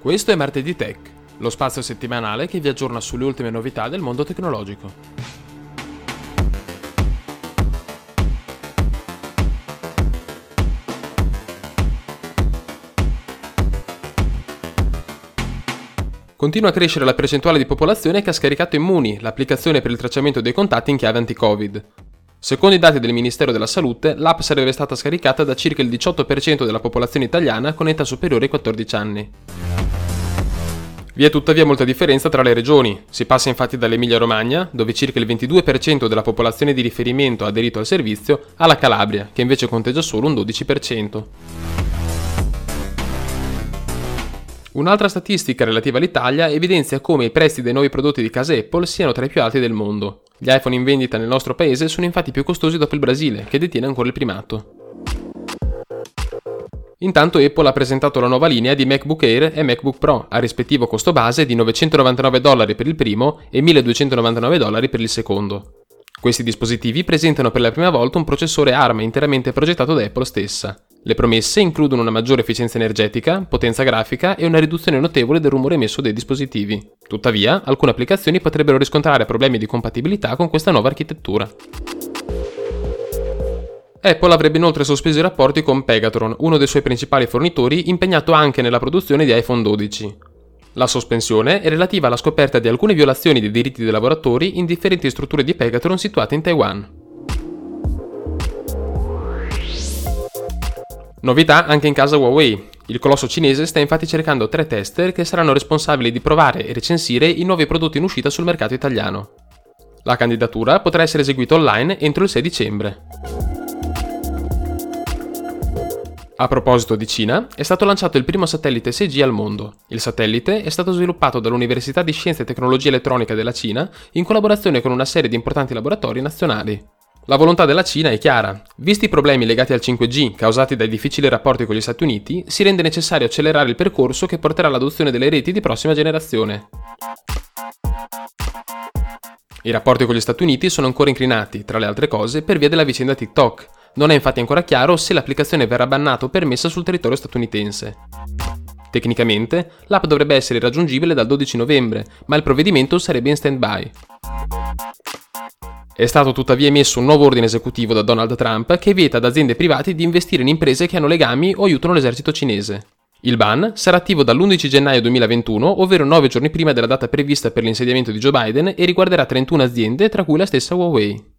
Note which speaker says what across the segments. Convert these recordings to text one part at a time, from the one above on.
Speaker 1: Questo è Martedì Tech, lo spazio settimanale che vi aggiorna sulle ultime novità del mondo tecnologico. Continua a crescere la percentuale di popolazione che ha scaricato Immuni, l'applicazione per il tracciamento dei contatti in chiave anti-Covid. Secondo i dati del Ministero della Salute, l'app sarebbe stata scaricata da circa il 18% della popolazione italiana con età superiore ai 14 anni. Vi è tuttavia molta differenza tra le regioni. Si passa infatti dall'Emilia-Romagna, dove circa il 22% della popolazione di riferimento ha aderito al servizio, alla Calabria, che invece conteggia solo un 12%. Un'altra statistica relativa all'Italia evidenzia come i prezzi dei nuovi prodotti di casa Apple siano tra i più alti del mondo. Gli iPhone in vendita nel nostro paese sono infatti più costosi dopo il Brasile, che detiene ancora il primato. Intanto Apple ha presentato la nuova linea di MacBook Air e MacBook Pro, a rispettivo costo base di 999 dollari per il primo e 1299 dollari per il secondo. Questi dispositivi presentano per la prima volta un processore ARM interamente progettato da Apple stessa. Le promesse includono una maggiore efficienza energetica, potenza grafica e una riduzione notevole del rumore emesso dai dispositivi. Tuttavia, alcune applicazioni potrebbero riscontrare problemi di compatibilità con questa nuova architettura. Apple avrebbe inoltre sospeso i rapporti con Pegatron, uno dei suoi principali fornitori, impegnato anche nella produzione di iPhone 12. La sospensione è relativa alla scoperta di alcune violazioni dei diritti dei lavoratori in differenti strutture di Pegatron situate in Taiwan. Novità anche in casa Huawei. Il colosso cinese sta infatti cercando tre tester che saranno responsabili di provare e recensire i nuovi prodotti in uscita sul mercato italiano. La candidatura potrà essere eseguita online entro il 6 dicembre. A proposito di Cina, è stato lanciato il primo satellite 6G al mondo. Il satellite è stato sviluppato dall'Università di Scienze e Tecnologie Elettroniche della Cina in collaborazione con una serie di importanti laboratori nazionali. La volontà della Cina è chiara. Visti i problemi legati al 5G causati dai difficili rapporti con gli Stati Uniti, si rende necessario accelerare il percorso che porterà all'adozione delle reti di prossima generazione. I rapporti con gli Stati Uniti sono ancora inclinati, tra le altre cose, per via della vicenda TikTok, non è infatti ancora chiaro se l'applicazione verrà bannata o permessa sul territorio statunitense. Tecnicamente, l'app dovrebbe essere raggiungibile dal 12 novembre, ma il provvedimento sarebbe in stand-by. È stato tuttavia emesso un nuovo ordine esecutivo da Donald Trump che vieta ad aziende private di investire in imprese che hanno legami o aiutano l'esercito cinese. Il ban sarà attivo dall'11 gennaio 2021, ovvero 9 giorni prima della data prevista per l'insediamento di Joe Biden e riguarderà 31 aziende, tra cui la stessa Huawei.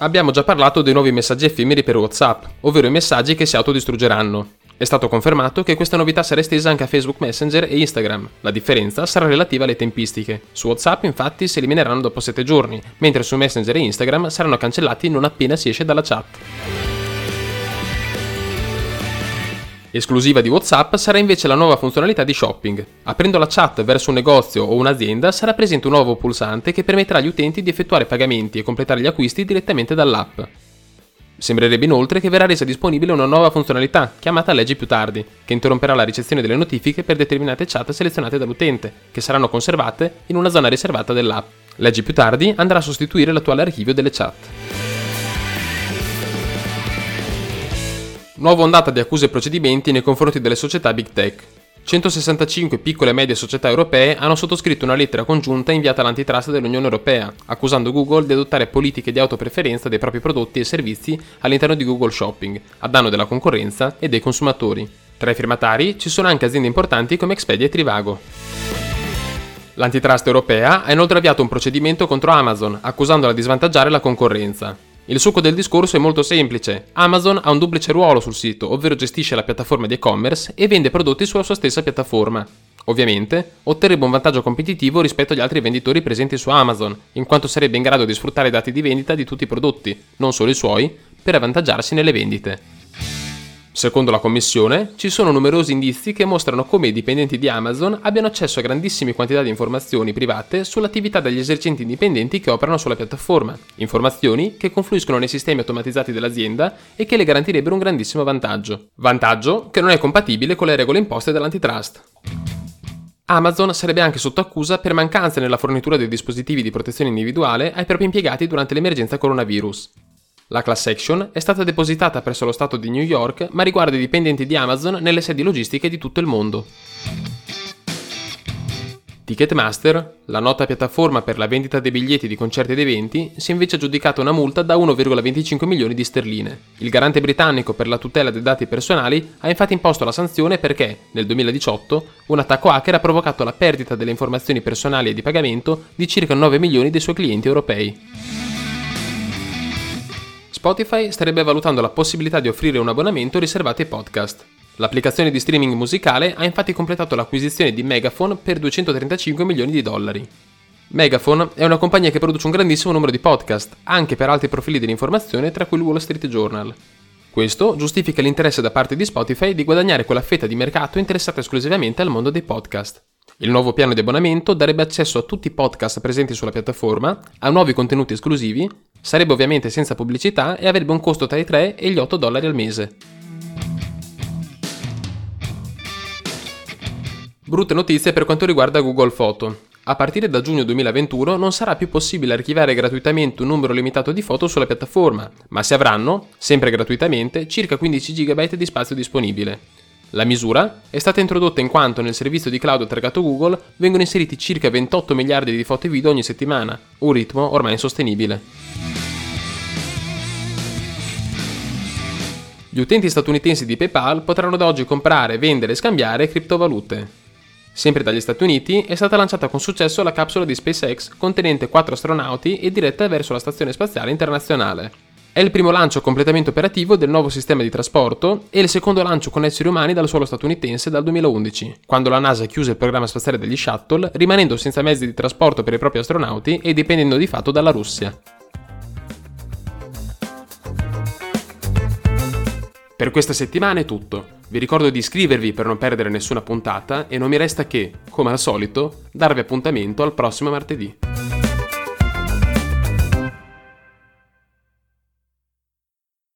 Speaker 1: Abbiamo già parlato dei nuovi messaggi effimeri per WhatsApp, ovvero i messaggi che si autodistruggeranno. È stato confermato che questa novità sarà estesa anche a Facebook Messenger e Instagram. La differenza sarà relativa alle tempistiche. Su WhatsApp infatti si elimineranno dopo 7 giorni, mentre su Messenger e Instagram saranno cancellati non appena si esce dalla chat. Esclusiva di WhatsApp sarà invece la nuova funzionalità di shopping. Aprendo la chat verso un negozio o un'azienda sarà presente un nuovo pulsante che permetterà agli utenti di effettuare pagamenti e completare gli acquisti direttamente dall'app. Sembrerebbe inoltre che verrà resa disponibile una nuova funzionalità, chiamata Leggi più tardi, che interromperà la ricezione delle notifiche per determinate chat selezionate dall'utente, che saranno conservate in una zona riservata dell'app. Leggi più tardi andrà a sostituire l'attuale archivio delle chat. Nuova ondata di accuse e procedimenti nei confronti delle società Big Tech. 165 piccole e medie società europee hanno sottoscritto una lettera congiunta inviata all'antitrust dell'Unione Europea, accusando Google di adottare politiche di autopreferenza dei propri prodotti e servizi all'interno di Google Shopping, a danno della concorrenza e dei consumatori. Tra i firmatari ci sono anche aziende importanti come Expedia e Trivago. L'antitrust europea ha inoltre avviato un procedimento contro Amazon, accusandola di svantaggiare la concorrenza. Il succo del discorso è molto semplice. Amazon ha un duplice ruolo sul sito, ovvero gestisce la piattaforma di e-commerce e vende prodotti sulla sua stessa piattaforma. Ovviamente, otterrebbe un vantaggio competitivo rispetto agli altri venditori presenti su Amazon, in quanto sarebbe in grado di sfruttare i dati di vendita di tutti i prodotti, non solo i suoi, per avvantaggiarsi nelle vendite. Secondo la Commissione, ci sono numerosi indizi che mostrano come i dipendenti di Amazon abbiano accesso a grandissime quantità di informazioni private sull'attività degli esercenti indipendenti che operano sulla piattaforma, informazioni che confluiscono nei sistemi automatizzati dell'azienda e che le garantirebbero un grandissimo vantaggio. Vantaggio che non è compatibile con le regole imposte dall'antitrust. Amazon sarebbe anche sotto accusa per mancanze nella fornitura dei dispositivi di protezione individuale ai propri impiegati durante l'emergenza coronavirus. La class action è stata depositata presso lo Stato di New York, ma riguarda i dipendenti di Amazon nelle sedi logistiche di tutto il mondo. Ticketmaster, la nota piattaforma per la vendita dei biglietti di concerti ed eventi, si è invece aggiudicata una multa da 1,25 milioni di sterline. Il garante britannico per la tutela dei dati personali ha infatti imposto la sanzione perché, nel 2018, un attacco hacker ha provocato la perdita delle informazioni personali e di pagamento di circa 9 milioni dei suoi clienti europei. Spotify starebbe valutando la possibilità di offrire un abbonamento riservato ai podcast. L'applicazione di streaming musicale ha infatti completato l'acquisizione di Megaphone per 235 milioni di dollari. Megaphone è una compagnia che produce un grandissimo numero di podcast, anche per altri profili dell'informazione, tra cui il Wall Street Journal. Questo giustifica l'interesse da parte di Spotify di guadagnare quella fetta di mercato interessata esclusivamente al mondo dei podcast. Il nuovo piano di abbonamento darebbe accesso a tutti i podcast presenti sulla piattaforma, a nuovi contenuti esclusivi, sarebbe ovviamente senza pubblicità e avrebbe un costo tra i 3 e gli 8 dollari al mese. Brutte notizie per quanto riguarda Google Photo. A partire da giugno 2021 non sarà più possibile archiviare gratuitamente un numero limitato di foto sulla piattaforma, ma si avranno, sempre gratuitamente, circa 15 GB di spazio disponibile. La misura è stata introdotta in quanto nel servizio di cloud targato Google vengono inseriti circa 28 miliardi di foto e video ogni settimana, un ritmo ormai insostenibile. Gli utenti statunitensi di PayPal potranno da oggi comprare, vendere e scambiare criptovalute. Sempre dagli Stati Uniti è stata lanciata con successo la capsula di SpaceX contenente 4 astronauti e diretta verso la Stazione Spaziale Internazionale. È il primo lancio completamente operativo del nuovo sistema di trasporto e il secondo lancio con esseri umani dal suolo statunitense dal 2011, quando la NASA chiuse il programma spaziale degli shuttle, rimanendo senza mezzi di trasporto per i propri astronauti e dipendendo di fatto dalla Russia. Per questa settimana è tutto. Vi ricordo di iscrivervi per non perdere nessuna puntata e non mi resta che, come al solito, darvi appuntamento al prossimo martedì.